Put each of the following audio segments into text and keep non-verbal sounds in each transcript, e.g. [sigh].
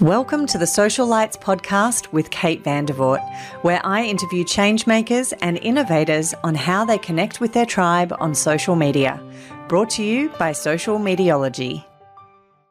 Welcome to the Social Lights podcast with Kate Vandervoort, where I interview changemakers and innovators on how they connect with their tribe on social media. Brought to you by Social Mediology.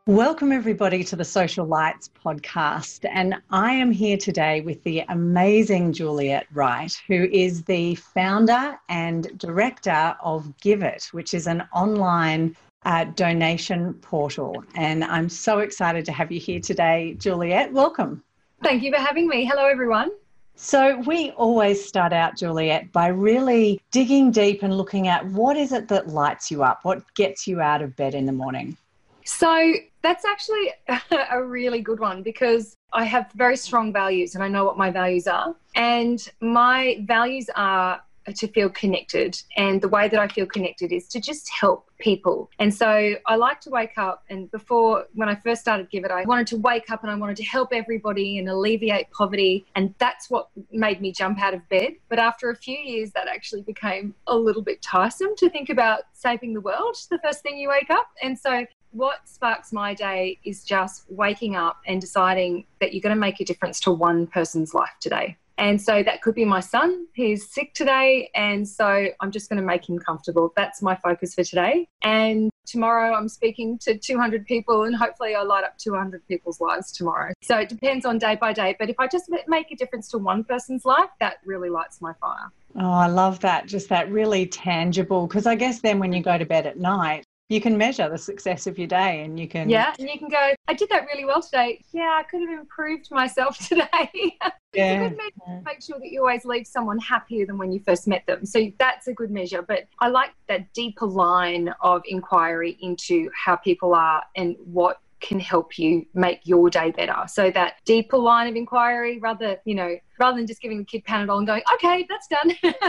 Welcome, everybody, to the Social Lights podcast. And I am here today with the amazing Juliette Wright, who is the founder and director of GIVIT, which is an online uh, donation portal. And I'm so excited to have you here today, Juliette. Welcome. Thank you for having me. Hello, everyone. So, we always start out, Juliette, by really digging deep and looking at what is it that lights you up? What gets you out of bed in the morning? So, that's actually [laughs] a really good one because I have very strong values and I know what my values are. And my values are to feel connected. And the way that I feel connected is to just help people. And so I like to wake up. And before, when I first started GIVIT, I wanted to wake up and I wanted to help everybody and alleviate poverty. And that's what made me jump out of bed. But after a few years, that actually became a little bit tiresome to think about saving the world the first thing you wake up. And so what sparks my day is just waking up and deciding that you're going to make a difference to one person's life today. And so that could be my son. He's sick today. And so I'm just going to make him comfortable. That's my focus for today. And tomorrow I'm speaking to 200 people and hopefully I light up 200 people's lives tomorrow. So it depends on day by day. But if I just make a difference to one person's life, that really lights my fire. Oh, I love that. Just that really tangible. Because I guess then when you go to bed at night, you can measure the success of your day and you can yeah and you can go i did that really well today yeah i could have improved myself [laughs] today yeah. it's a good measure yeah. make sure that you always leave someone happier than when you first met them so that's a good measure but i like that deeper line of inquiry into how people are and what can help you make your day better. So that deeper line of inquiry, rather, you know, rather than just giving the kid Panadol and going, okay, that's done. [laughs]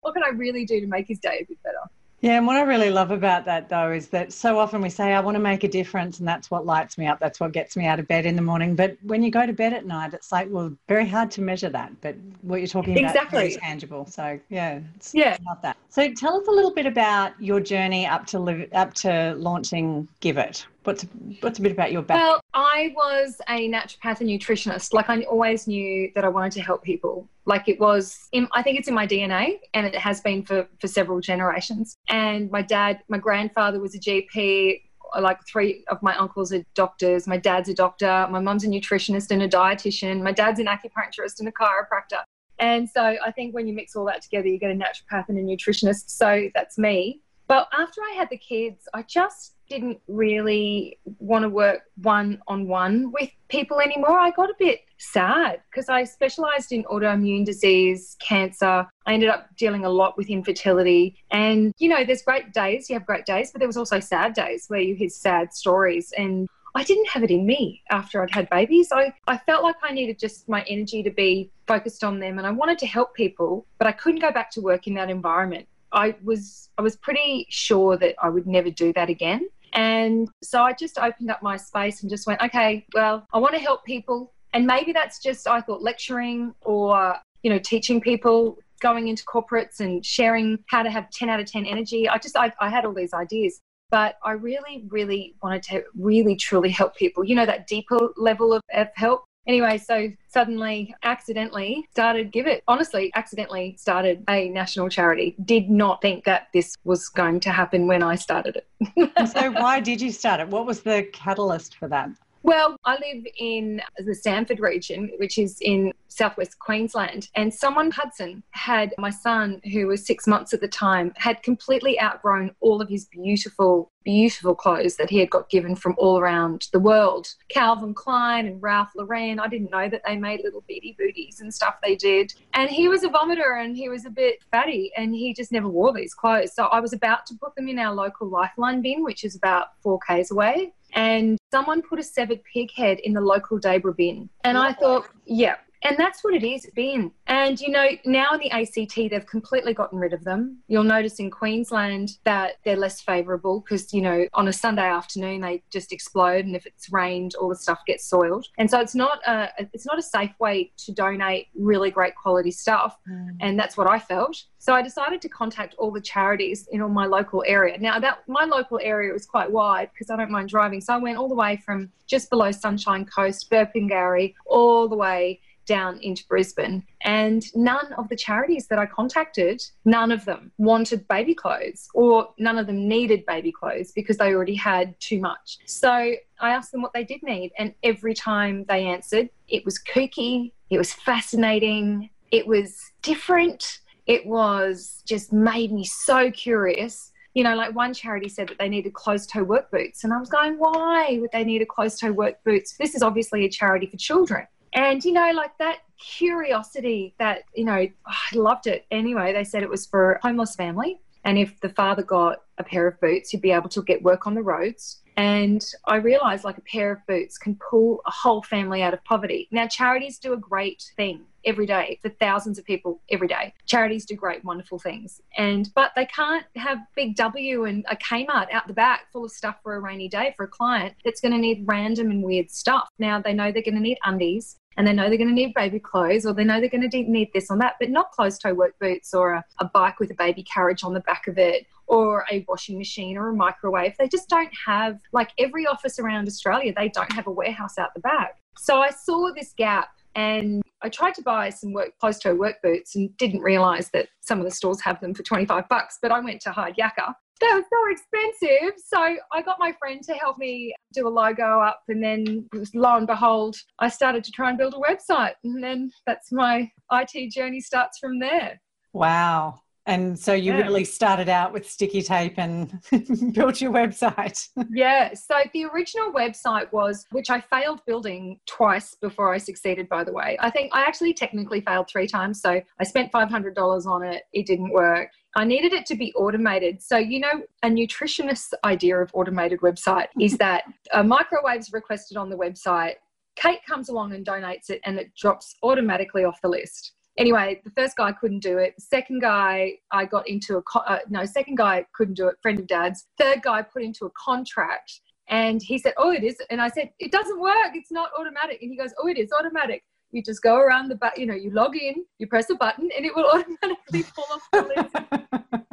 what can I really do to make his day a bit better? Yeah, and what I really love about that though is that so often we say, I want to make a difference, and that's what lights me up, that's what gets me out of bed in the morning. But when you go to bed at night, it's like, well, very hard to measure that. But what you're talking about exactly. is tangible. So yeah, yeah, love that. So tell us a little bit about your journey up to live, up to launching GIVIT. What's what's a bit about your background? Well, I was a naturopath and nutritionist. Like I always knew that I wanted to help people. Like it was, in, I think it's in my DNA, and it has been for for several generations. And my dad, my grandfather was a GP. Like three of my uncles are doctors. My dad's a doctor. My mum's a nutritionist and a dietitian. My dad's an acupuncturist and a chiropractor. And so I think when you mix all that together, you get a naturopath and a nutritionist. So that's me. But after I had the kids, I just didn't really want to work one on one with people anymore. I got a bit sad because I specialized in autoimmune disease, cancer. I ended up dealing a lot with infertility. And, you know, there's great days, you have great days, but there was also sad days where you hear sad stories. And I didn't have it in me after I'd had babies. I, I felt like I needed just my energy to be focused on them and I wanted to help people, but I couldn't go back to work in that environment. I was I was pretty sure that I would never do that again. And so I just opened up my space and just went, okay, well, I want to help people. And maybe that's just, I thought, lecturing or, you know, teaching people going into corporates and sharing how to have 10 out of 10 energy. I just, I, I had all these ideas. But I really, really wanted to really, truly help people. You know, that deeper level of, of help Anyway, so suddenly, accidentally started GIVIT. Honestly, accidentally started a national charity. Did not think that this was going to happen when I started it. [laughs] so, why did you start it? What was the catalyst for that? Well, I live in the Samford region, which is in southwest Queensland. And someone, Hudson, had my son, who was six months at the time, had completely outgrown all of his beautiful, beautiful clothes that he had got given from all around the world. Calvin Klein and Ralph Lauren. I didn't know that they made little beady booties and stuff they did. And he was a vomiter and he was a bit fatty and he just never wore these clothes. So I was about to put them in our local Lifeline bin, which is about four Ks away and someone put a severed pig head in the local Debra bin. And I thought, yeah. And that's what it is been. And you know, now in the ACT, they've completely gotten rid of them. You'll notice in Queensland that they're less favourable because, you know, on a Sunday afternoon they just explode and if it's rained, all the stuff gets soiled. And so it's not a it's not a safe way to donate really great quality stuff. Mm. And that's what I felt. So I decided to contact all the charities in all my local area. Now that my local area was quite wide because I don't mind driving. So I went all the way from just below Sunshine Coast, Burpengary, all the way down into Brisbane. And none of the charities that I contacted, none of them wanted baby clothes or none of them needed baby clothes because they already had too much. So I asked them what they did need. And every time they answered, it was kooky, it was fascinating, it was different, it was just made me so curious you know, like one charity said that they needed closed toe work boots. And I was going, why would they need a closed toe work boots? This is obviously a charity for children. And, you know, like that curiosity that, you know, oh, I loved it. Anyway, they said it was for a homeless family. And if the father got a pair of boots, he'd be able to get work on the roads. And I realized like a pair of boots can pull a whole family out of poverty. Now, charities do a great thing every day for thousands of people every day. Charities do great, wonderful things. And but they can't have big W and a Kmart out the back full of stuff for a rainy day for a client that's going to need random and weird stuff. Now they know they're going to need undies and they know they're going to need baby clothes or they know they're going to need this or that, but not closed toe work boots or a, a bike with a baby carriage on the back of it or a washing machine or a microwave. They just don't have, like every office around Australia, they don't have a warehouse out the back. So I saw this gap and I tried to buy some work closed toe work boots and didn't realize that some of the stores have them for 25 bucks, but I went to Hard Yakka they were so expensive. So I got my friend to help me do a logo up, and then lo and behold, I started to try and build a website, and then that's my IT journey starts from there. Wow. And so you yeah. really started out with sticky tape and [laughs] built your website. [laughs] yeah. So the original website was, which I failed building twice before I succeeded, by the way. I think I actually technically failed three times. So I spent $500 on it, it didn't work. I needed it to be automated. So, you know, a nutritionist's idea of automated website [laughs] is that a microwave's requested on the website. Kate comes along and donates it, and it drops automatically off the list. Anyway, the first guy couldn't do it. Second guy, I got into a co- uh, no. Second guy couldn't do it. Friend of dad's. Third guy put into a contract, and he said, "Oh, it is." And I said, "It doesn't work. It's not automatic." And he goes, "Oh, it is automatic." You just go around the back, you know, you log in, you press a button, and it will [laughs] automatically pull off the list.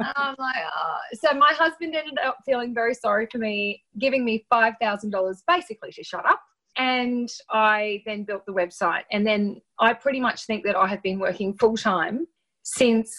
[laughs] I'm like, oh. so my husband ended up feeling very sorry for me, giving me five thousand dollars basically to shut up. And I then built the website, and then I pretty much think that I have been working full time since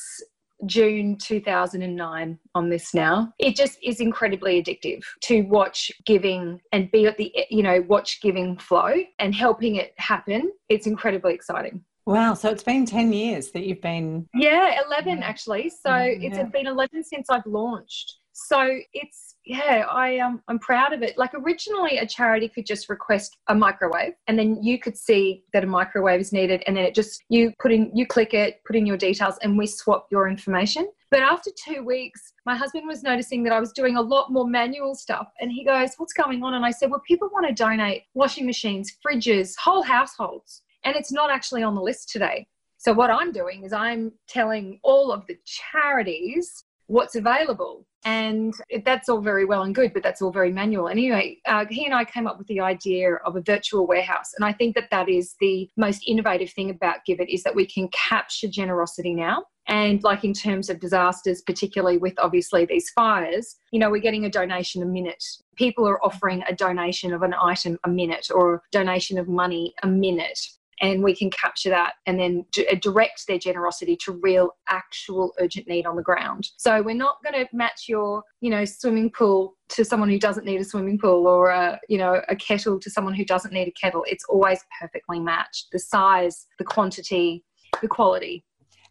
June 2009 on this now. It just is incredibly addictive to watch giving and be at the, you know, watch giving flow and helping it happen. It's incredibly exciting. Wow. So it's been 10 years that you've been. Yeah, 11 actually. So mm, yeah. it's been 11 since I've launched. So it's yeah, I um I'm proud of it. Like originally a charity could just request a microwave and then you could see that a microwave is needed and then it just you put in you click it, put in your details and we swap your information. But after 2 weeks, my husband was noticing that I was doing a lot more manual stuff and he goes, "What's going on?" And I said, "Well, people want to donate washing machines, fridges, whole households, and it's not actually on the list today." So what I'm doing is I'm telling all of the charities what's available. And that's all very well and good, but that's all very manual. Anyway, uh, he and I came up with the idea of a virtual warehouse. And I think that that is the most innovative thing about GIVIT is that we can capture generosity now. And like in terms of disasters, particularly with obviously these fires, you know, we're getting a donation a minute. People are offering a donation of an item a minute or a donation of money a minute and we can capture that and then uh, direct their generosity to real actual urgent need on the ground. So we're not going to match your you know swimming pool to someone who doesn't need a swimming pool or a you know a kettle to someone who doesn't need a kettle. It's always perfectly matched. The size the quantity the quality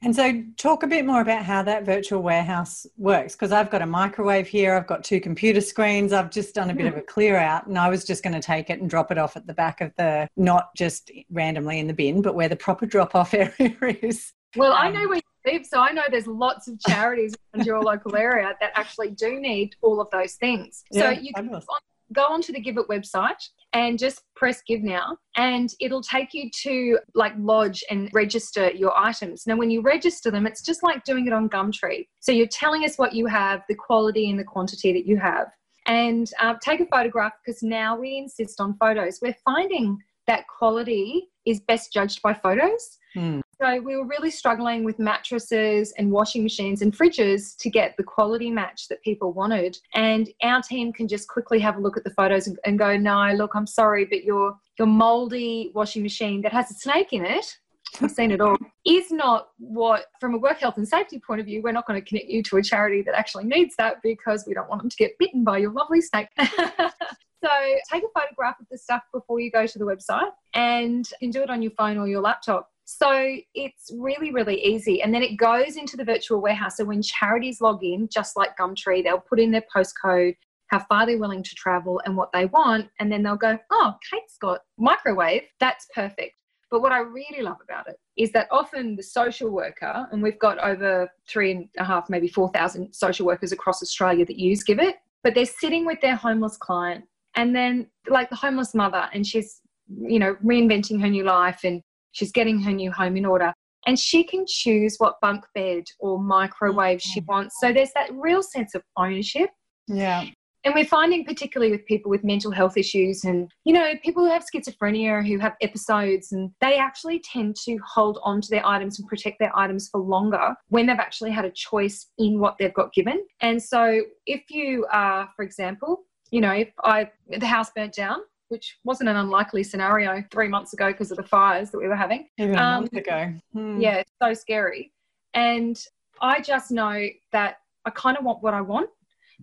and so, talk a bit more about how that virtual warehouse works because I've got a microwave here, I've got two computer screens, I've just done a bit of a clear out, and I was just going to take it and drop it off at the back of the, not just randomly in the bin, but where the proper drop off [laughs] area is. Well, um, I know where you live, so I know there's lots of charities in your local area that actually do need all of those things. Yeah, so you can, go onto the GIVIT website and just press give now and it'll take you to like lodge and register your items now when you register them it's just like doing it on gumtree so you're telling us what you have the quality and the quantity that you have and uh, take a photograph because now we insist on photos we're finding that quality is best judged by photos. Mm. So we were really struggling with mattresses and washing machines and fridges to get the quality match that people wanted. And our team can just quickly have a look at the photos and, and go, no, look, I'm sorry, but your your moldy washing machine that has a snake in it I've seen it all, is not what, from a work health and safety point of view, we're not going to connect you to a charity that actually needs that because we don't want them to get bitten by your lovely snake. [laughs] So take a photograph of the stuff before you go to the website and you can do it on your phone or your laptop. So it's really, really easy. And then it goes into the virtual warehouse. So when charities log in, just like Gumtree, they'll put in their postcode, how far they're willing to travel, and what they want. And then they'll go, oh, Kate's got microwave. That's perfect. But what I really love about it is that often the social worker, and we've got over three and a half, maybe 4,000 social workers across Australia that use GIVIT, but they're sitting with their homeless client and then like the homeless mother and she's you know reinventing her new life and she's getting her new home in order. And she can choose what bunk bed or microwave she mm-hmm. wants. So there's that real sense of ownership. Yeah. And we're finding particularly with people with mental health issues and you know people who have schizophrenia who have episodes and they actually tend to hold on to their items and protect their items for longer when they've actually had a choice in what they've got given. And so if you are for example you know, if I the house burnt down, which wasn't an unlikely scenario three months ago because of the fires that we were having. Even a um, month ago. Hmm. Yeah, so scary. And I just know that I kind of want what I want.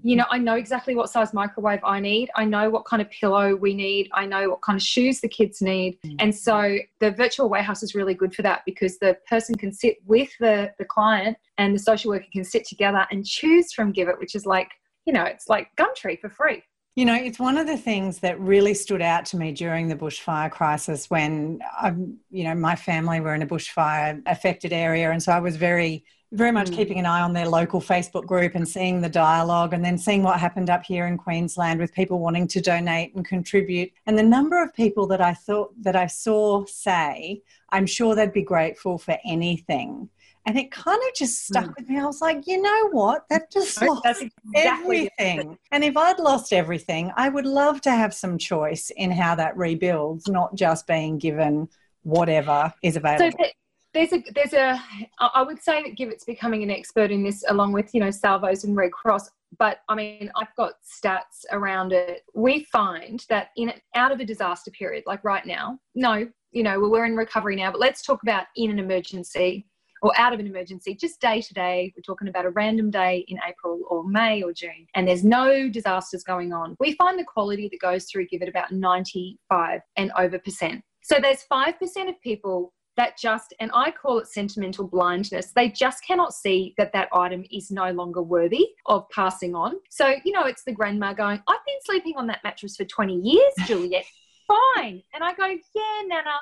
You know, I know exactly what size microwave I need. I know what kind of pillow we need. I know what kind of shoes the kids need. Mm. And so the virtual warehouse is really good for that because the person can sit with the, the client and the social worker can sit together and choose from GIVIT, which is like, you know, it's like Gumtree for free. You know, it's one of the things that really stood out to me during the bushfire crisis when, I, um, you know, my family were in a bushfire affected area. And so I was very, very much mm. keeping an eye on their local Facebook group and seeing the dialogue and then seeing what happened up here in Queensland with people wanting to donate and contribute. And the number of people that I thought that I saw say, I'm sure they'd be grateful for anything and it kind of just stuck mm. with me. I was like, you know what? That [laughs] just lost exactly everything. And if I'd lost everything, I would love to have some choice in how that rebuilds, not just being given whatever is available. So there's a there's a I would say that GIVIT's becoming an expert in this along with you know Salvos and Red Cross. But I mean, I've got stats around it. We find that in out of a disaster period, like right now, no, you know, we're in recovery now, but let's talk about in an emergency or out of an emergency, just day to day. We're talking about a random day in April or May or June, and there's no disasters going on. We find the quality that goes through GIVIT about 95 and over percent. So there's 5% of people that just, and I call it sentimental blindness, they just cannot see that that item is no longer worthy of passing on. So, you know, it's the grandma going, I've been sleeping on that mattress for 20 years, [laughs] Juliette. Fine. And I go, yeah, Nana,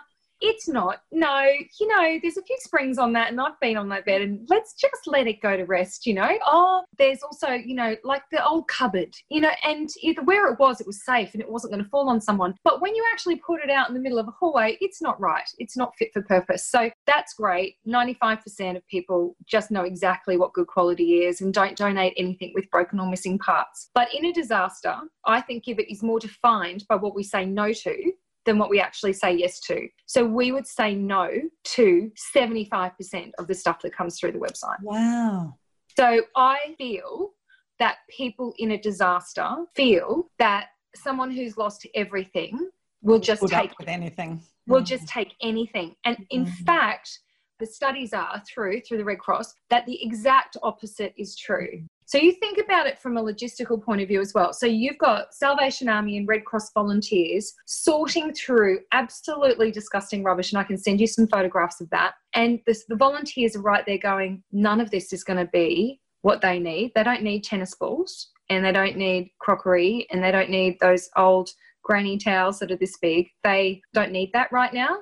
it's not. No, you know, there's a few springs on that, and I've been on that bed, and let's just let it go to rest, you know. Oh, there's also, you know, like the old cupboard, you know, and either where it was, it was safe and it wasn't going to fall on someone. But when you actually put it out in the middle of a hallway, it's not right. It's not fit for purpose. So that's great. 95% of people just know exactly what good quality is and don't donate anything with broken or missing parts. But in a disaster, I think Give It is more defined by what we say no to than what we actually say yes to. So we would say no to 75% of the stuff that comes through the website. Wow. So I feel that people in a disaster feel that someone who's lost everything will just Put take with anything. Will mm. just take anything. And in mm. fact, the studies are through through the Red Cross that the exact opposite is true. So you think about it from a logistical point of view as well. So you've got Salvation Army and Red Cross volunteers sorting through absolutely disgusting rubbish, and I can send you some photographs of that. And this, the volunteers are right there going, none of this is going to be what they need. They don't need tennis balls, and they don't need crockery, and they don't need those old granny towels that are this big. They don't need that right now,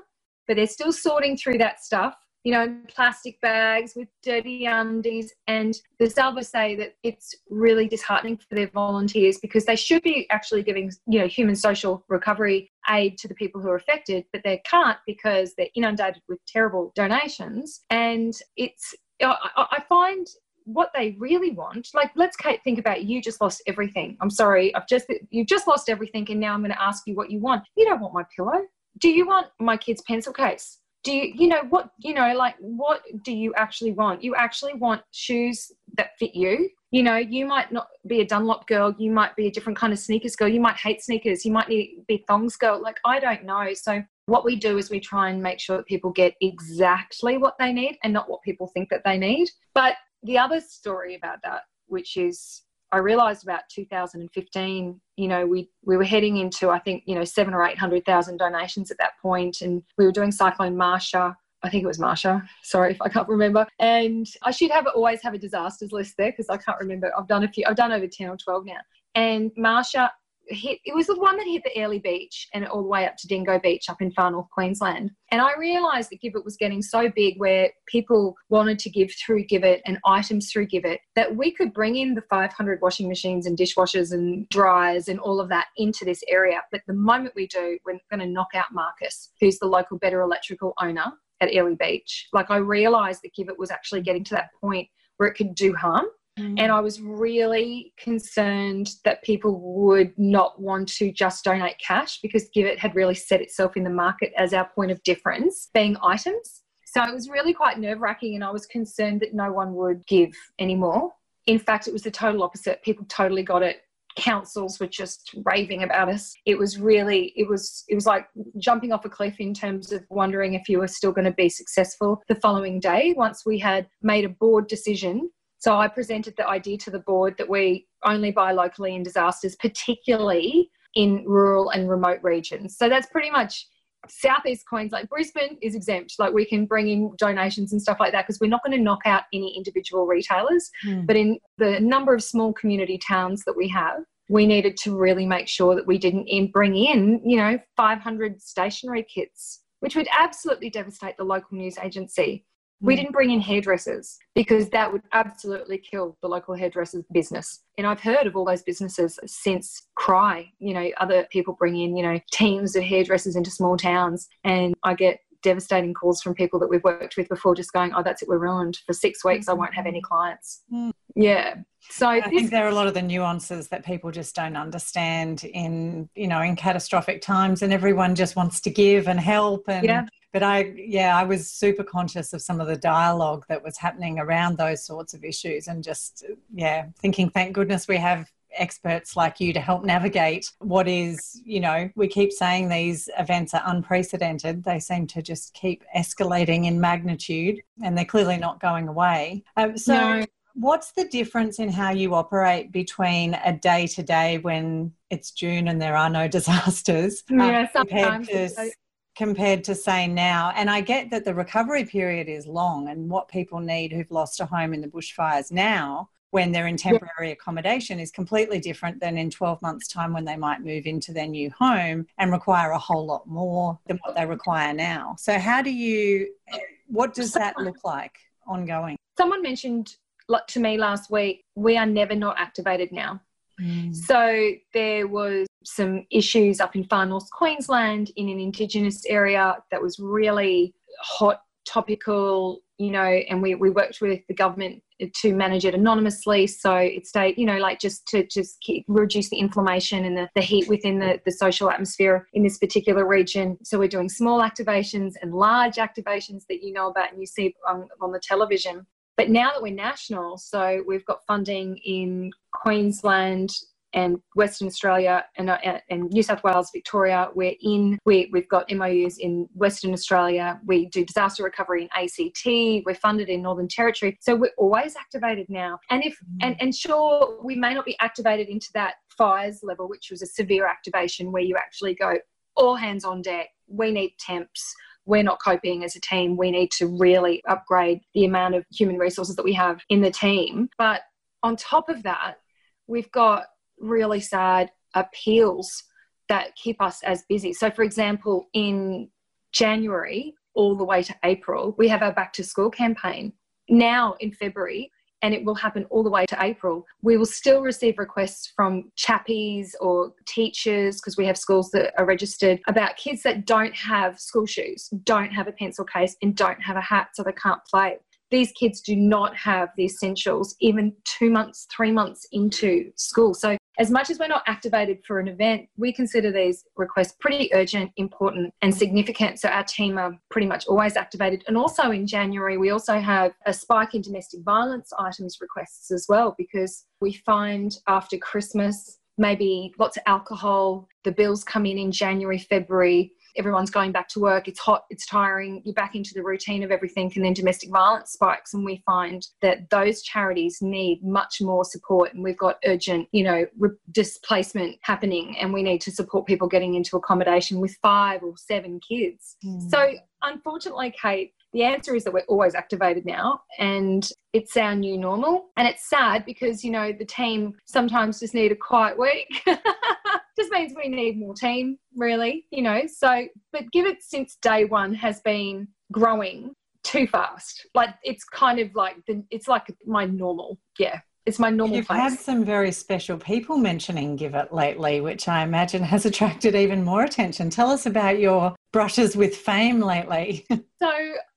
but they're still sorting through that stuff you know, plastic bags with dirty um, undies. And the Salvos say that it's really disheartening for their volunteers because they should be actually giving, you know, human social recovery aid to the people who are affected, but they can't because they're inundated with terrible donations. And it's, I find what they really want like let's kate think about you just lost everything i'm sorry i've just you've just lost everything and now i'm going to ask you what you want you don't want my pillow do you want my kid's pencil case do you you know what you know like what do you actually want? You actually want shoes that fit you. You know you might not be a dunlop girl you might be a different kind of sneakers girl you might hate sneakers you might be thongs girl like i don't know. So what we do is we try and make sure that people get exactly what they need and not what people think that they need. But the other story about that which is I realized about 2015, you know, we, we were heading into, I think, you know, seven or 800,000 donations at that point, And we were doing Cyclone Marcia. I think it was Marcia. Sorry if I can't remember. And I should have always have a disasters list there because I can't remember. I've done a few, I've done over 10 or 12 now. And Marcia hit it was the one that hit the Airlie Beach and all the way up to Dingo Beach up in far north Queensland. And I realised that Givit was getting so big where people wanted to give through Givit and items through Givit that we could bring in the 500 washing machines and dishwashers and dryers and all of that into this area. But the moment we do, we're going to knock out Marcus, who's the local Betta Electrical owner at Airlie Beach. Like I realised that Givit was actually getting to that point where it could do harm Mm. And I was really concerned that people would not want to just donate cash because Givit had really set itself in the market as our point of difference, being items. So it was really quite nerve wracking, and I was concerned that no one would give anymore. In fact, it was the total opposite. People totally got it. Councils were just raving about us. It was really, it was, it was like jumping off a cliff in terms of wondering if you were still going to be successful the following day once we had made a board decision so I presented the idea to the board that we only buy locally in disasters, particularly in rural and remote regions. So that's pretty much southeast Queensland. Brisbane is exempt. Like we can bring in donations and stuff like that because we're not going to knock out any individual retailers. Mm. But in the number of small community towns that we have, we needed to really make sure that we didn't in bring in, you know, 500 stationery kits, which would absolutely devastate the local news agency. We mm. didn't bring in hairdressers because that would absolutely kill the local hairdressers business. And I've heard of all those businesses since Cry, you know, other people bring in, you know, teams of hairdressers into small towns. And I get devastating calls from people that we've worked with before just going, oh, that's it, we're ruined. For six weeks, I won't have any clients. Mm. Yeah. So I this, think there are a lot of the nuances that people just don't understand in, you know, in catastrophic times and everyone just wants to give and help and yeah but I, yeah, I was super conscious of some of the dialogue that was happening around those sorts of issues and just, yeah, thinking, thank goodness we have experts like you to help navigate what is, you know, we keep saying these events are unprecedented. They seem to just keep escalating in magnitude and they're clearly not going away. Um, so, no. what's the difference in how you operate between a day to day when it's June and there are no [laughs] disasters yeah, um, compared to compared to say now. And I get that the recovery period is long and what people need who've lost a home in the bushfires now when they're in temporary yeah. accommodation is completely different than in 12 months' time when they might move into their new home and require a whole lot more than what they require now. So, how do you, what does that look like ongoing? Someone mentioned to me last week, we are never not activated now. Mm. So there was some issues up in far north Queensland in an Indigenous area that was really hot, topical, you know, and we, we worked with the government to manage it anonymously. So it stayed, you know, like just to just keep, reduce the inflammation and the, the heat within the, the social atmosphere in this particular region. So we're doing small activations and large activations that you know about and you see on, on the television. But now that we're national, so we've got funding in Queensland and Western Australia and, uh, and New South Wales, Victoria. We're in, we, we've got MOUs in Western Australia. We do disaster recovery in ACT. We're funded in Northern Territory. So we're always activated now. And if, mm. and, and sure, we may not be activated into that fires level, which was a severe activation where you actually go all hands on deck. We need temps we're not coping as a team. We need to really upgrade the amount of human resources that we have in the team. But on top of that, we've got really sad appeals that keep us as busy. So, for example, in January, all the way to April. We have our back to school campaign now in February and it will happen all the way to April. We will still receive requests from chappies or teachers because we have schools that are registered about kids that don't have school shoes, don't have a pencil case, and don't have a hat, so they can't play these kids do not have the essentials even two months, three months into school. So as much as we're not activated for an event, we consider these requests pretty urgent, important, and significant. So our team are pretty much always activated. And also in January, we also have a spike in domestic violence items requests as well, because we find after Christmas, maybe lots of alcohol, the bills come in in January, February everyone's going back to work, it's hot, it's tiring, you're back into the routine of everything, and then domestic violence spikes. And we find that those charities need much more support, and we've got urgent, you know, re- displacement happening, and we need to support people getting into accommodation with five or seven kids. Mm. So, unfortunately, Kate, the answer is that we're always activated now and it's our new normal. And it's sad because, you know, the team sometimes just need a quiet week. [laughs] just means we need more team, really, you know. So, but GIVIT since day one has been growing too fast. Like it's kind of like the, it's like my normal, yeah. It's my normal. You've place. had some very special people mentioning GIVIT lately, which I imagine [laughs] has attracted even more attention. Tell us about your brushes with fame lately. [laughs] so,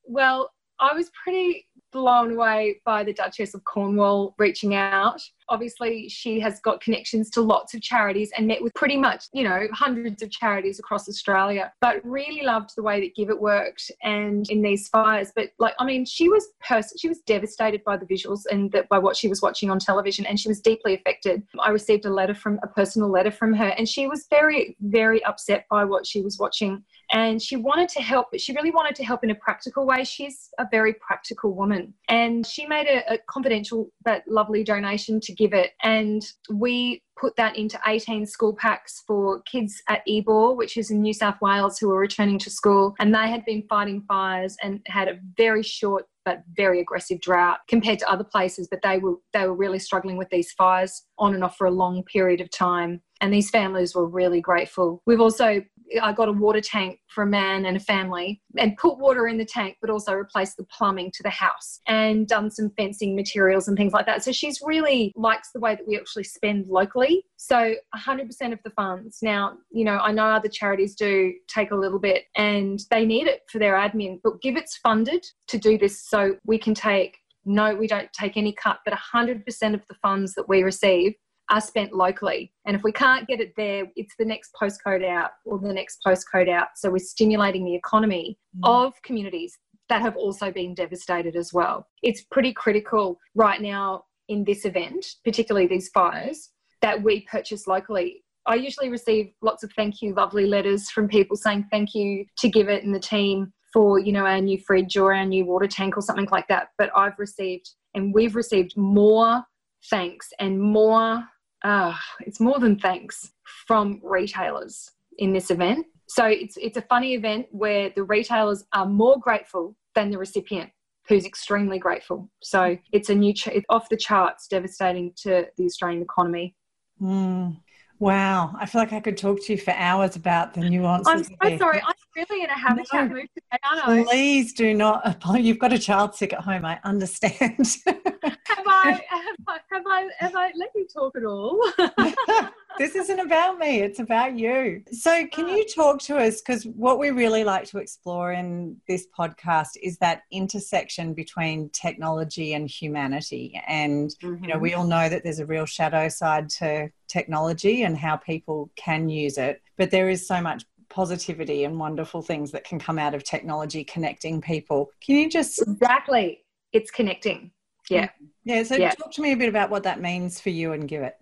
well, I was pretty blown away by the Duchess of Cornwall reaching out. Obviously, she has got connections to lots of charities and met with pretty much, you know, hundreds of charities across Australia, but really loved the way that GIVIT worked and in these fires. But like, I mean, she was pers- she was devastated by the visuals and by what she was watching on television, and she was deeply affected. I received a letter from a personal letter from her, and she was very, very upset by what she was watching and she wanted to help, but she really wanted to help in a practical way. She's a very practical woman. And she made a, a confidential but lovely donation to it. And we put that into 18 school packs for kids at Ebor, which is in New South Wales, who were returning to school. And they had been fighting fires and had a very short but very aggressive drought compared to other places. But they were they were really struggling with these fires on and off for a long period of time. And these families were really grateful. We've also I got a water tank for a man and a family and put water in the tank, but also replaced the plumbing to the house and done some fencing materials and things like that. So she's really likes the way that we actually spend locally. So 100% of the funds. Now, you know, I know other charities do take a little bit and they need it for their admin, but GIVIT's funded to do this so we can take no, we don't take any cut, but 100% of the funds that we receive are spent locally. And if we can't get it there, it's the next postcode out or the next postcode out. So we're stimulating the economy mm. of communities that have also been devastated as well. It's pretty critical right now in this event, particularly these fires, that we purchase locally. I usually receive lots of thank you, lovely letters from people saying thank you to GIVIT and the team for, you know, our new fridge or our new water tank or something like that. But I've received and we've received more thanks and more uh, it's more than thanks from retailers in this event. So it's it's a funny event where the retailers are more grateful than the recipient, who's extremely grateful. So it's a new ch- it's off the charts, devastating to the Australian economy. Mm. Wow, I feel like I could talk to you for hours about the nuances. I'm so sorry. I'm really in a habitat no, mood today, aren't I? Please do not. [laughs] You've got a child sick at home. I understand. [laughs] have I have I have I, have I let you talk at all? [laughs] this isn't about me, it's about you. So, can you talk to us? Because what we really like to explore in this podcast is that intersection between technology and humanity. And, mm-hmm. you know, we mm-hmm. all know that there's a real shadow side to technology and how people can use it, but there is so much positivity and wonderful things that can come out of technology connecting people. Can you just. Exactly. It's connecting. Yeah. Um, yeah. So yeah. talk to me a bit about what that means for you and GIVIT.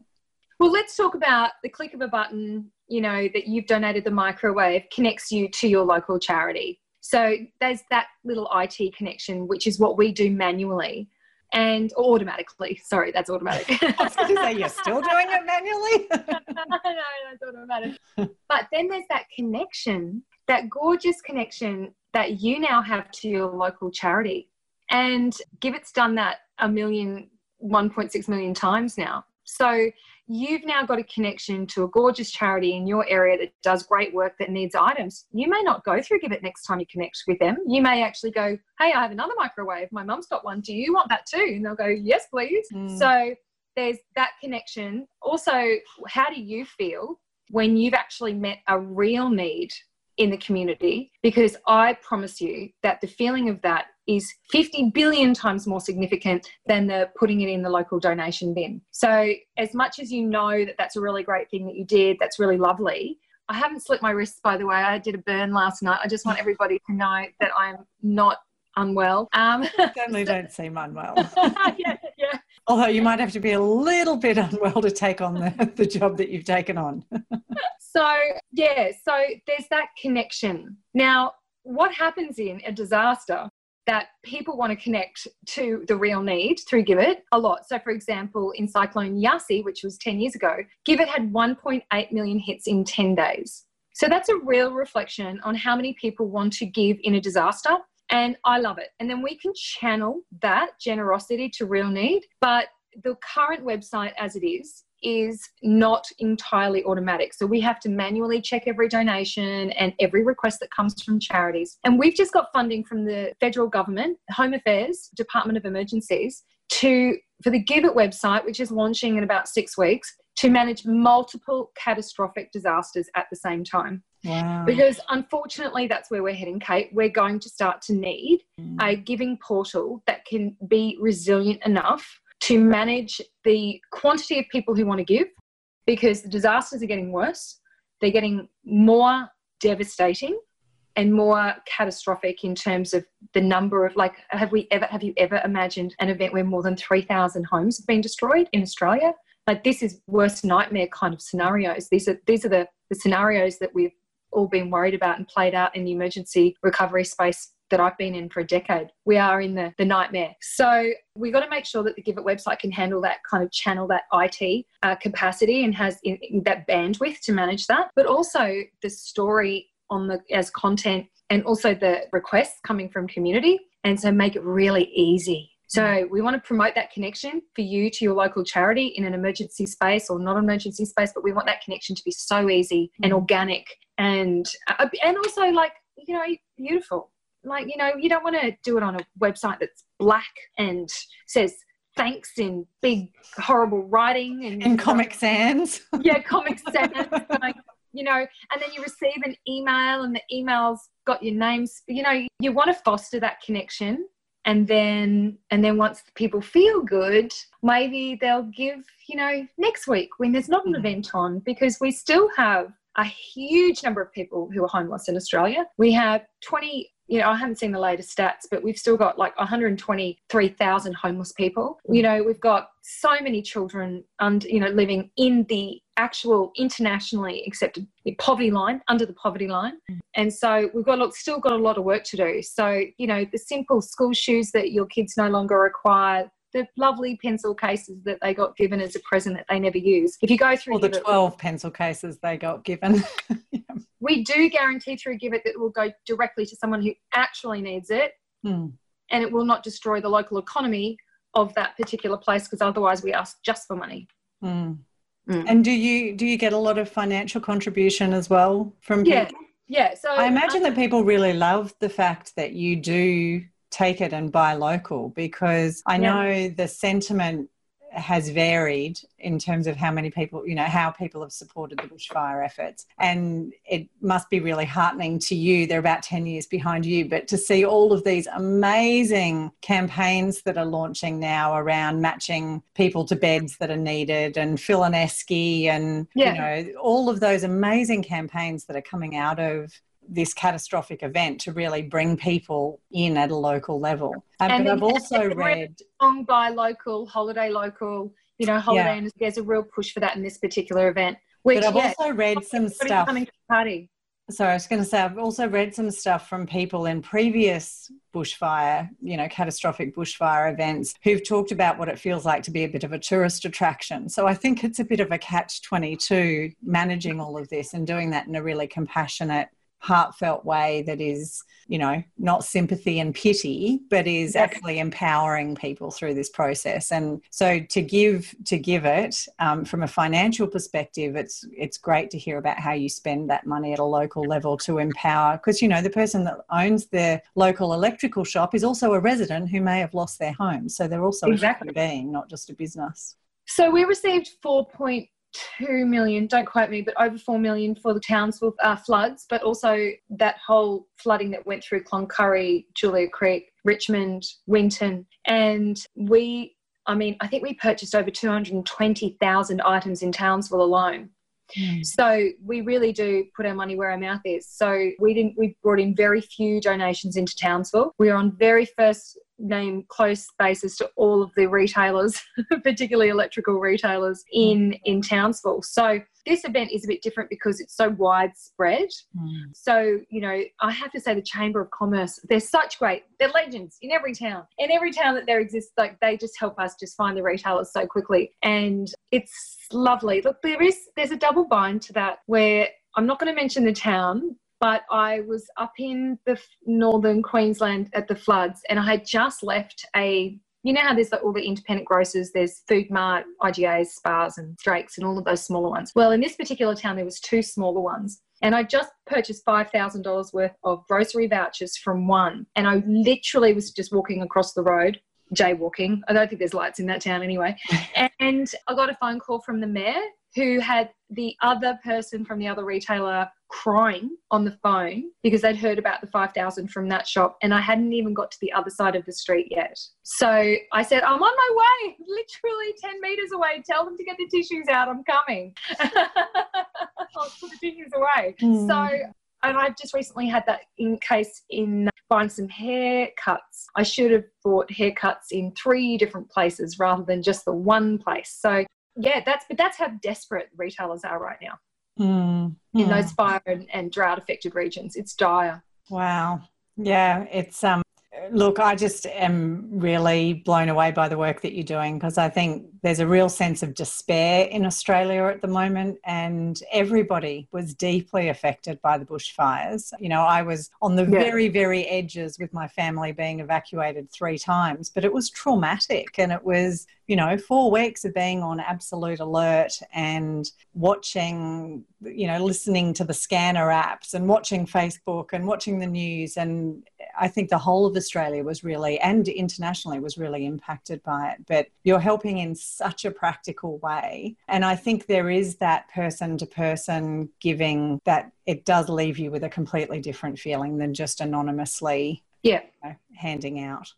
Well, let's talk about the click of a button, you know, that you've donated the microwave connects you to your local charity. So there's that little IT connection, which is what we do manually and automatically. [laughs] Sorry, that's automatic. [laughs] I was going to say, you're still doing it manually? [laughs] no, that's automatic. But then there's that connection, that gorgeous connection that you now have to your local charity. And GIVIT's done that a million, 1.6 million times now. So you've now got a connection to a gorgeous charity in your area that does great work that needs items. You may not go through GIVIT next time you connect with them. You may actually go, Hey, I have another microwave. My mum's got one. Do you want that too? And they'll go, Yes, please. Mm. So there's that connection. Also, how do you feel when you've actually met a real need in the community because I promise you that the feeling of that is 50 billion times more significant than the putting it in the local donation bin. So, as much as you know that that's a really great thing that you did, that's really lovely. I haven't slipped my wrists, by the way. I did a burn last night. I just want everybody to know that I'm not unwell. Um, Certainly [laughs] don't seem unwell. [laughs] yeah, yeah. Although you might have to be a little bit unwell to take on the, [laughs] the job that you've taken on. [laughs] so, yeah, so there's that connection. Now, what happens in a disaster that people want to connect to the real need through GIVIT a lot. So, for example, in Cyclone Yasi, which was 10 years ago, GIVIT had 1.8 million hits in 10 days. So, that's a real reflection on how many people want to give in a disaster and I love it. And then we can channel that generosity to real need. But the current website as it is, is not entirely automatic. So we have to manually check every donation and every request that comes from charities. And we've just got funding from the federal government, Home Affairs, Department of Emergencies, to for the GIVIT website, which is launching in about six weeks, to manage multiple catastrophic disasters at the same time. Wow. Because unfortunately, that's where we're heading, Kate. We're going to start to need mm. a giving portal that can be resilient enough to manage the quantity of people who want to give because the disasters are getting worse. They're getting more devastating and more catastrophic in terms of the number of like have we ever have you ever imagined an event where more than 3000 homes have been destroyed in australia like this is worst nightmare kind of scenarios these are these are the, the scenarios that we've all been worried about and played out in the emergency recovery space that I've been in for a decade. We are in the, the nightmare. So we've got to make sure that the GIVIT website can handle that kind of channel, that IT uh, capacity and has in, in that bandwidth to manage that. But also the story on the as content and also the requests coming from community. And so make it really easy so we want to promote that connection for you to your local charity in an emergency space or not emergency space, but we want that connection to be so easy and organic and uh, and also like you know beautiful. Like you know you don't want to do it on a website that's black and says thanks in big horrible writing and in Comic Sans. [laughs] yeah, Comic Sans. like, you know, and then you receive an email and the email's got your names. You know, you want to foster that connection and then and then once people feel good maybe they'll give you know next week when there's not an mm. event on because we still have a huge number of people who are homeless in australia we have 20 you know, I haven't seen the latest stats, but we've still got like 123,000 homeless people. You know, we've got so many children and you know living in the actual internationally accepted poverty line under the poverty line mm. and so we've got still got a lot of work to do so you know the simple school shoes that your kids no longer require the lovely pencil cases that they got given as a present that they never use. If you go through or the 12 pencil cases they got given. [laughs] yeah. We do guarantee through GIVIT that it will go directly to someone who actually needs it hmm. and it will not destroy the local economy of that particular place because otherwise we ask just for money. Hmm. Mm. And do you do you get a lot of financial contribution as well from people? Yeah. Yeah. So I imagine that people really love the fact that you do take it and buy local because I know the sentiment has varied in terms of how many people, you know, how people have supported the bushfire efforts. And it must be really heartening to you. They're about 10 years behind you, but to see all of these amazing campaigns that are launching now around matching people to beds that are needed and Fill an Esky and, yeah. you know, all of those amazing campaigns that are coming out of this catastrophic event to really bring people in at a local level. Um, but I've also read song by local, holiday local. You know, holiday, yeah. and there's a real push for that in this particular event. Which, but I've yeah, also read some stuff. Coming to party. So I was going to say I've also read some stuff from people in previous bushfire, you know, catastrophic bushfire events who've talked about what it feels like to be a bit of a tourist attraction. So I think it's a bit of a catch 22 managing all of this and doing that in a really compassionate heartfelt way that is you know not sympathy and pity but is actually empowering people through this process. And so to give to give it um, from a financial perspective it's it's great to hear about how you spend that money at a local level to empower because you know the person that owns their local electrical shop is also a resident who may have lost their home. So they're also exactly. a human being not just a business. So we received 4.2 million, don't quote me, but over 4 million for the Townsville uh, floods, but also that whole flooding that went through Cloncurry, Julia Creek, Richmond, Winton. And we, I mean, I think we purchased over 220,000 items in Townsville alone. Mm. So we really do put our money where our mouth is. So we didn't we brought in very few donations into Townsville. We were on very first name close basis to all of the retailers, [laughs] particularly electrical retailers in in Townsville. So this event is a bit different because it's so widespread. Mm. So you know, I have to say the Chamber of Commerce, they're such great, they're legends in every town. In every town that there exists, like they just help us just find the retailers so quickly, and it's lovely. Look, there is there's a double bind to that where I'm not going to mention the town, but I was up in the northern Queensland at the floods and I had just left a you know how there's like all the independent grocers, there's Food Mart, IGAs, Spars and Drakes and all of those smaller ones. Well, in this particular town, there was two smaller ones. And I just purchased $5,000 worth of grocery vouchers from one. And I literally was just walking across the road jaywalking. I don't think there's lights in that town anyway. [laughs] and I got a phone call from the mayor who had the other person from the other retailer crying on the phone because they'd heard about the 5000 from that shop and I hadn't even got to the other side of the street yet. So I said, I'm on my way, literally 10 meters away. Tell them to get the tissues out. I'm coming. [laughs] I'll put the tissues away. Mm. So, and I've just recently had that in case in buying some haircuts. I should have bought haircuts in three different places rather than just the one place. So yeah, that's but that's how desperate retailers are right now mm, in those fire and, and drought affected regions. It's dire. Wow. Yeah, it's um look, I just am really blown away by the work that you're doing because I think there's a real sense of despair in Australia at the moment, and everybody was deeply affected by the bushfires. You know, I was on the yeah. very, very edges with my family being evacuated three times, but it was traumatic and it was, you know, four weeks of being on absolute alert and watching, you know, listening to the scanner apps and watching Facebook and watching the news. And I think the whole of Australia was really, and internationally, was really impacted by it. But you're helping in such a practical way. And I think there is that person to person giving that it does leave you with a completely different feeling than just anonymously yeah you know, handing out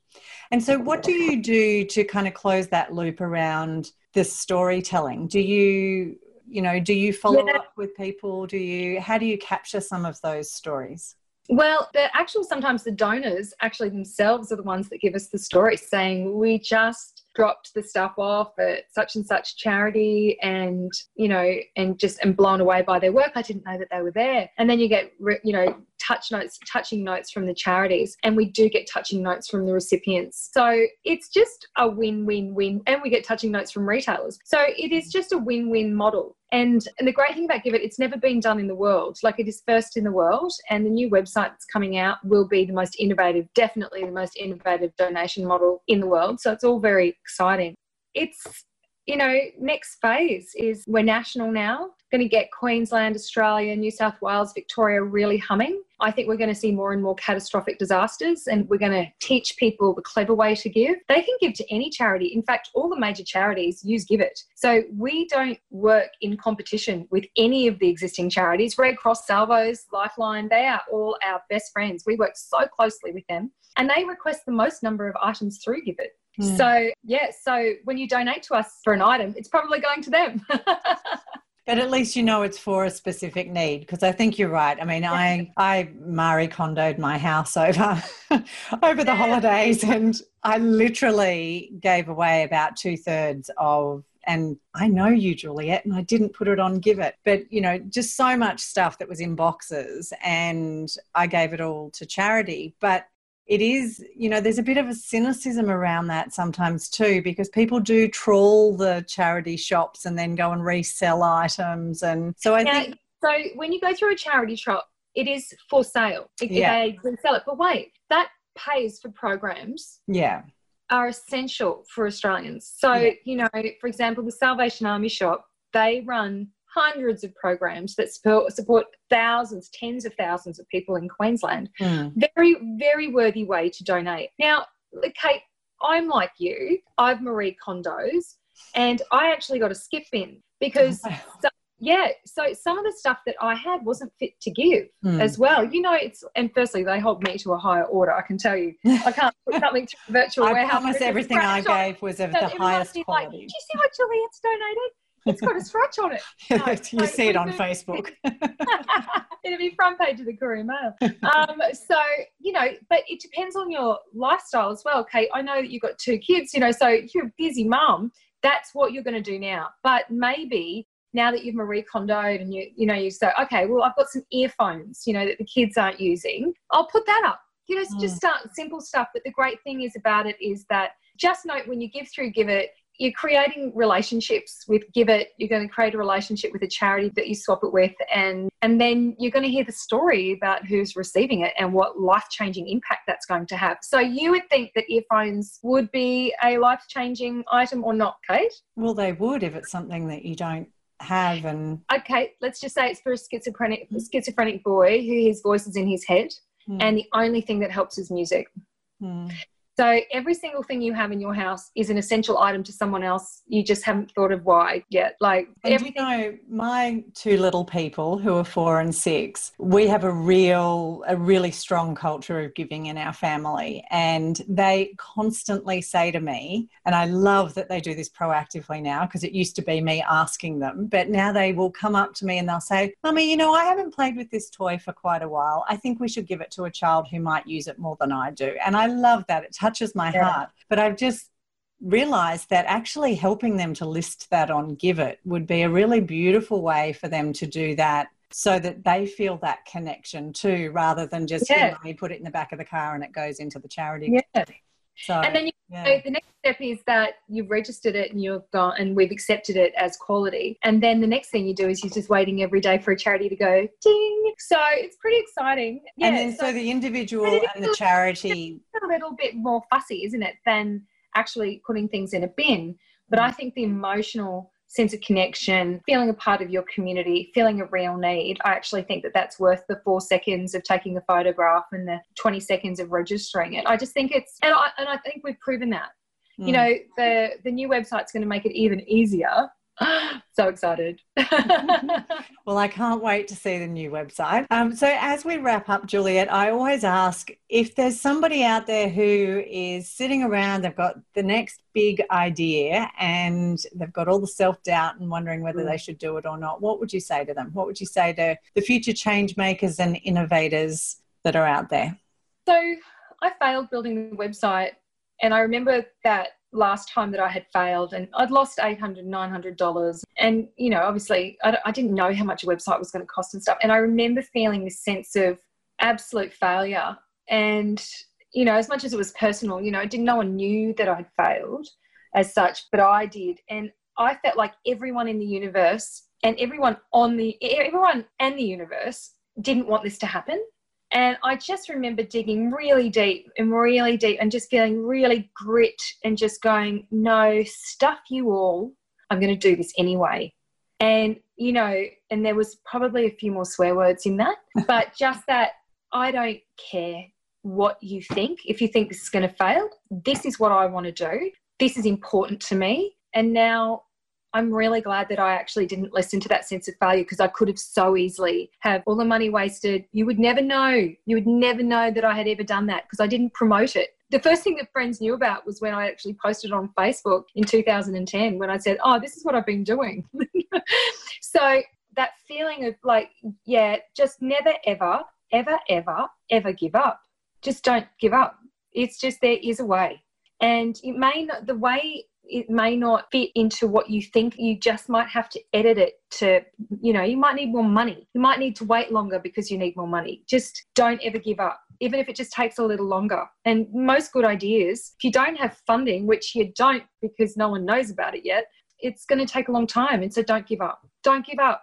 and so what do you do to kind of close that loop around the storytelling do you you know do you follow yeah. up with people do you how do you capture some of those stories well, the actual sometimes the donors actually themselves are the ones that give us the story saying we just dropped the stuff off at such and such charity and you know and just and blown away by their work. I didn't know that they were there. And then you get you know touch notes touching notes from the charities and we do get touching notes from the recipients so it's just a win-win-win and we get touching notes from retailers so it is just a win-win model and, and the great thing about GIVIT, it's never been done in the world. Like it is first in the world, and the new website that's coming out will be the most innovative, definitely the most innovative donation model in the world. So it's all very exciting. It's you know, next phase is we're national now, going to get Queensland, Australia, New South Wales, Victoria really humming. I think we're going to see more and more catastrophic disasters and we're going to teach people the clever way to give. They can give to any charity. In fact, all the major charities use GIVIT. So we don't work in competition with any of the existing charities. Red Cross, Salvos, Lifeline, they are all our best friends. We work so closely with them and they request the most number of items through GIVIT. Mm. So, yeah, so when you donate to us for an item, it's probably going to them. [laughs] but at least you know it's for a specific need because I think you're right. I mean, I I Marie Kondoed my house over [laughs] over the holidays, and I literally gave away about two thirds of. And I know you, Juliette, and I didn't put it on GIVIT, but you know, just so much stuff that was in boxes, and I gave it all to charity. But it is, you know, there's a bit of a cynicism around that sometimes too, because people do trawl the charity shops and then go and resell items. And so I yeah, think. So when you go through a charity shop, it is for sale. yeah. They sell it. But wait, that pays for programs. Yeah. Are essential for Australians. So, yeah. you know, for example, the Salvation Army shop, they run hundreds of programs that support, support thousands, tens of thousands of people in Queensland. Mm. Very, very worthy way to donate. Now, Kate, I'm like you. I've Marie Kondos, and I actually got a skip bin because. [laughs] Oh, so, yeah, so some of the stuff that I had wasn't fit to give mm. as well. You know, it's and firstly they hold me to a higher order. I can tell you, [laughs] I can't put something to a virtual I warehouse. I promise everything I gave was of the highest quality. Like, Did you see what Juliette's donated? It's got a scratch on it. [laughs] No, you see it on [laughs] Facebook. [laughs] It'll be front page of the Courier Mail. Um, so, you know, but it depends on your lifestyle as well, Kate. I know that you've got two kids, you know, so you're a busy mum. That's what you're going to do now. But maybe now that you've Marie Kondoed and you, you know, you say, okay, well, I've got some earphones, you know, that the kids aren't using. I'll put that up. You know, mm. just start simple stuff. But the great thing is about it is that just note when you give through GIVIT, you're creating relationships with GIVIT you're going to create a relationship with a charity that you swap it with and and then you're going to hear the story about who's receiving it and what life-changing impact that's going to have so you would think that earphones would be a life-changing item or not kate well they would if it's something that you don't have and okay let's just say it's for a schizophrenic schizophrenic boy who his voice is in his head mm. and the only thing that helps is music mm. So every single thing you have in your house is an essential item to someone else. You just haven't thought of why yet. Like. You know, my two little people who are four and six, we have a real, a really strong culture of giving in our family, and they constantly say to me, and I love that they do this proactively now because it used to be me asking them, but now they will come up to me and they'll say, "Mummy, you know, I haven't played with this toy for quite a while. I think we should give it to a child who might use it more than I do," and I love that. It's touches my yeah. heart. But I've just realized that actually helping them to list that on GIVIT would be a really beautiful way for them to do that so that they feel that connection too, rather than just yeah. you know, put it in the back of the car and it goes into the charity. Yeah. So, and then you, yeah. so the next step is that you've registered it and you've gone and we've accepted it as quality. And then the next thing you do is you're just waiting every day for a charity to go ding. So it's pretty exciting. Yeah, and then so, so the individual and the charity a little bit more fussy, isn't it, than actually putting things in a bin. But I mm. think the emotional sense of connection, feeling a part of your community, feeling a real need. I actually think that that's worth the four seconds of taking a photograph and the 20 seconds of registering it. I just think it's, and I, and I think we've proven that. Mm. You know, the, the new website's going to make it even easier [laughs] so excited. [laughs] well, I can't wait to see the new website. Um, so, as we wrap up, Juliette, I always ask if there's somebody out there who is sitting around, they've got the next big idea and they've got all the self doubt and wondering whether mm. they should do it or not, what would you say to them? What would you say to the future change makers and innovators that are out there? So, I failed building the website, and I remember that last time that I had failed and I'd lost $800, $900. And, you know, obviously I, I didn't know how much a website was going to cost and stuff. And I remember feeling this sense of absolute failure. And, you know, as much as it was personal, you know, I didn't no one knew that I'd failed as such, but I did. And I felt like everyone in the universe and everyone on the, everyone and the universe didn't want this to happen. And I just remember digging really deep and really deep and just feeling really grit and just going, no, stuff you all. I'm going to do this anyway. And, you know, and there was probably a few more swear words in that, [laughs] but just that I don't care what you think. If you think this is going to fail, this is what I want to do. This is important to me. And now I'm really glad that I actually didn't listen to that sense of failure because I could have so easily have all the money wasted. You would never know. You would never know that I had ever done that because I didn't promote it. The first thing that friends knew about was when I actually posted on Facebook in 2010 when I said, "Oh, this is what I've been doing." [laughs] so that feeling of like, yeah, just never ever ever ever ever give up. Just don't give up. It's just there is a way. And it may not, the way it may not fit into what you think. You just might have to edit it to, you know, you might need more money. You might need to wait longer because you need more money. Just don't ever give up, even if it just takes a little longer. And most good ideas, if you don't have funding, which you don't because no one knows about it yet, it's going to take a long time. And so don't give up. Don't give up.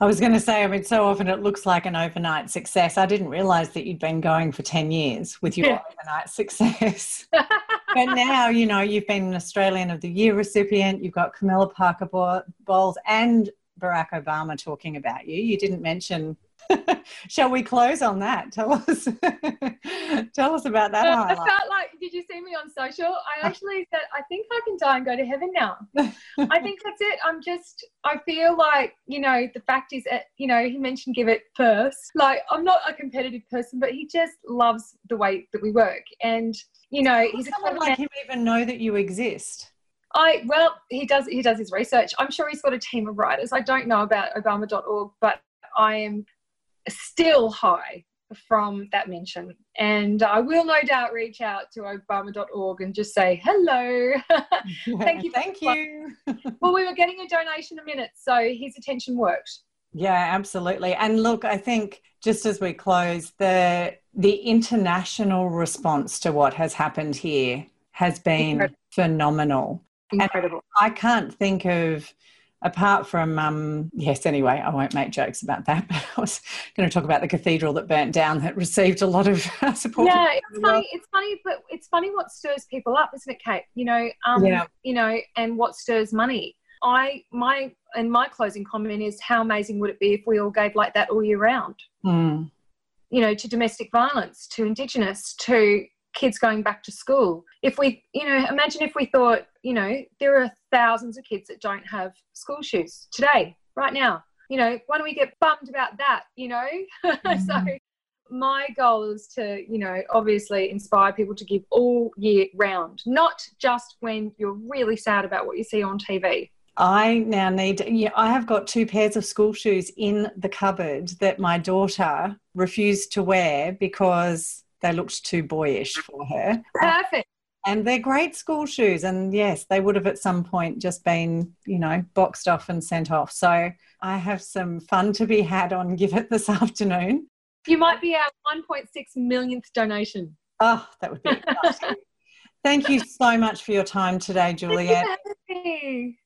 I was going to say, I mean, so often it looks like an overnight success. I didn't realize that you'd been going for 10 years with your overnight success. [laughs] but now, you know, you've been an Australian of the Year recipient, you've got Camilla Parker Bowles and Barack Obama talking about you. You didn't mention [laughs] Shall we close on that? Tell us, [laughs] tell us about that. I felt like, did you see me on social? I actually said, I think I can die and go to heaven now. I think that's it. I'm just, I feel like, you know, the fact is, that, you know, he mentioned GIVIT first. Like, I'm not a competitive person, but he just loves the way that we work. And, you know, he's a someone like him even know that you exist. I well, he does he does his research. I'm sure he's got a team of writers. I don't know about Obama.org, but I am still high from that mention. And I will no doubt reach out to obama.org and just say, hello. [laughs] Thank you. Thank you. [laughs] well, we were getting a donation a minute, so his attention worked. Yeah, absolutely. And look, I think just as we close, the the international response to what has happened here has been Incredible. phenomenal. Incredible. And I can't think of apart from um, yes anyway i won't make jokes about that [laughs] but i was going to talk about the cathedral that burnt down that received a lot of support yeah it's funny it's funny but it's funny what stirs people up isn't it kate you know um, yeah. you know and what stirs money i my and my closing comment is how amazing would it be if we all gave like that all year round mm. You know to domestic violence to indigenous to kids going back to school. If we, you know, imagine if we thought, you know, there are thousands of kids that don't have school shoes today, right now. You know, why don't we get bummed about that, you know? [laughs] Mm-hmm. so my goal is to, you know, obviously inspire people to give all year round, not just when you're really sad about what you see on TV. I now need, yeah, I have got two pairs of school shoes in the cupboard that my daughter refused to wear because they looked too boyish for her. Perfect. And they're great school shoes. And yes, they would have at some point just been, you know, boxed off and sent off. So I have some fun to be had on GIVIT this [laughs] afternoon. You might be our 1.6 millionth donation. Oh, that would be [laughs] Thank you so much for your time today, Juliette.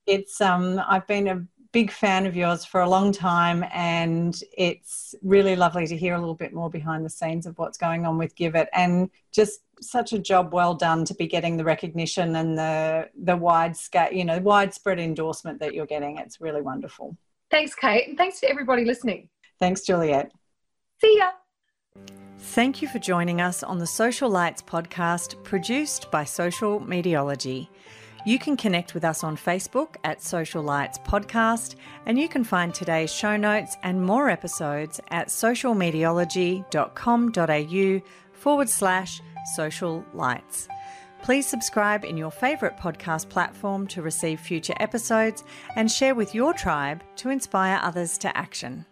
It's um I've been a big fan of yours for a long time, and it's really lovely to hear a little bit more behind the scenes of what's going on with GIVIT, and just such a job well done to be getting the recognition and the the wide scale, you know, widespread endorsement that you're getting. It's really wonderful. Thanks, Kate, and thanks to everybody listening. Thanks, Juliette. See ya. Thank you for joining us on the Social Lights podcast produced by Social Mediology. You can connect with us on Facebook at Social Lights Podcast, and you can find today's show notes and more episodes at socialmediology.com.au forward slash social lights. Please subscribe in your favourite podcast platform to receive future episodes and share with your tribe to inspire others to action.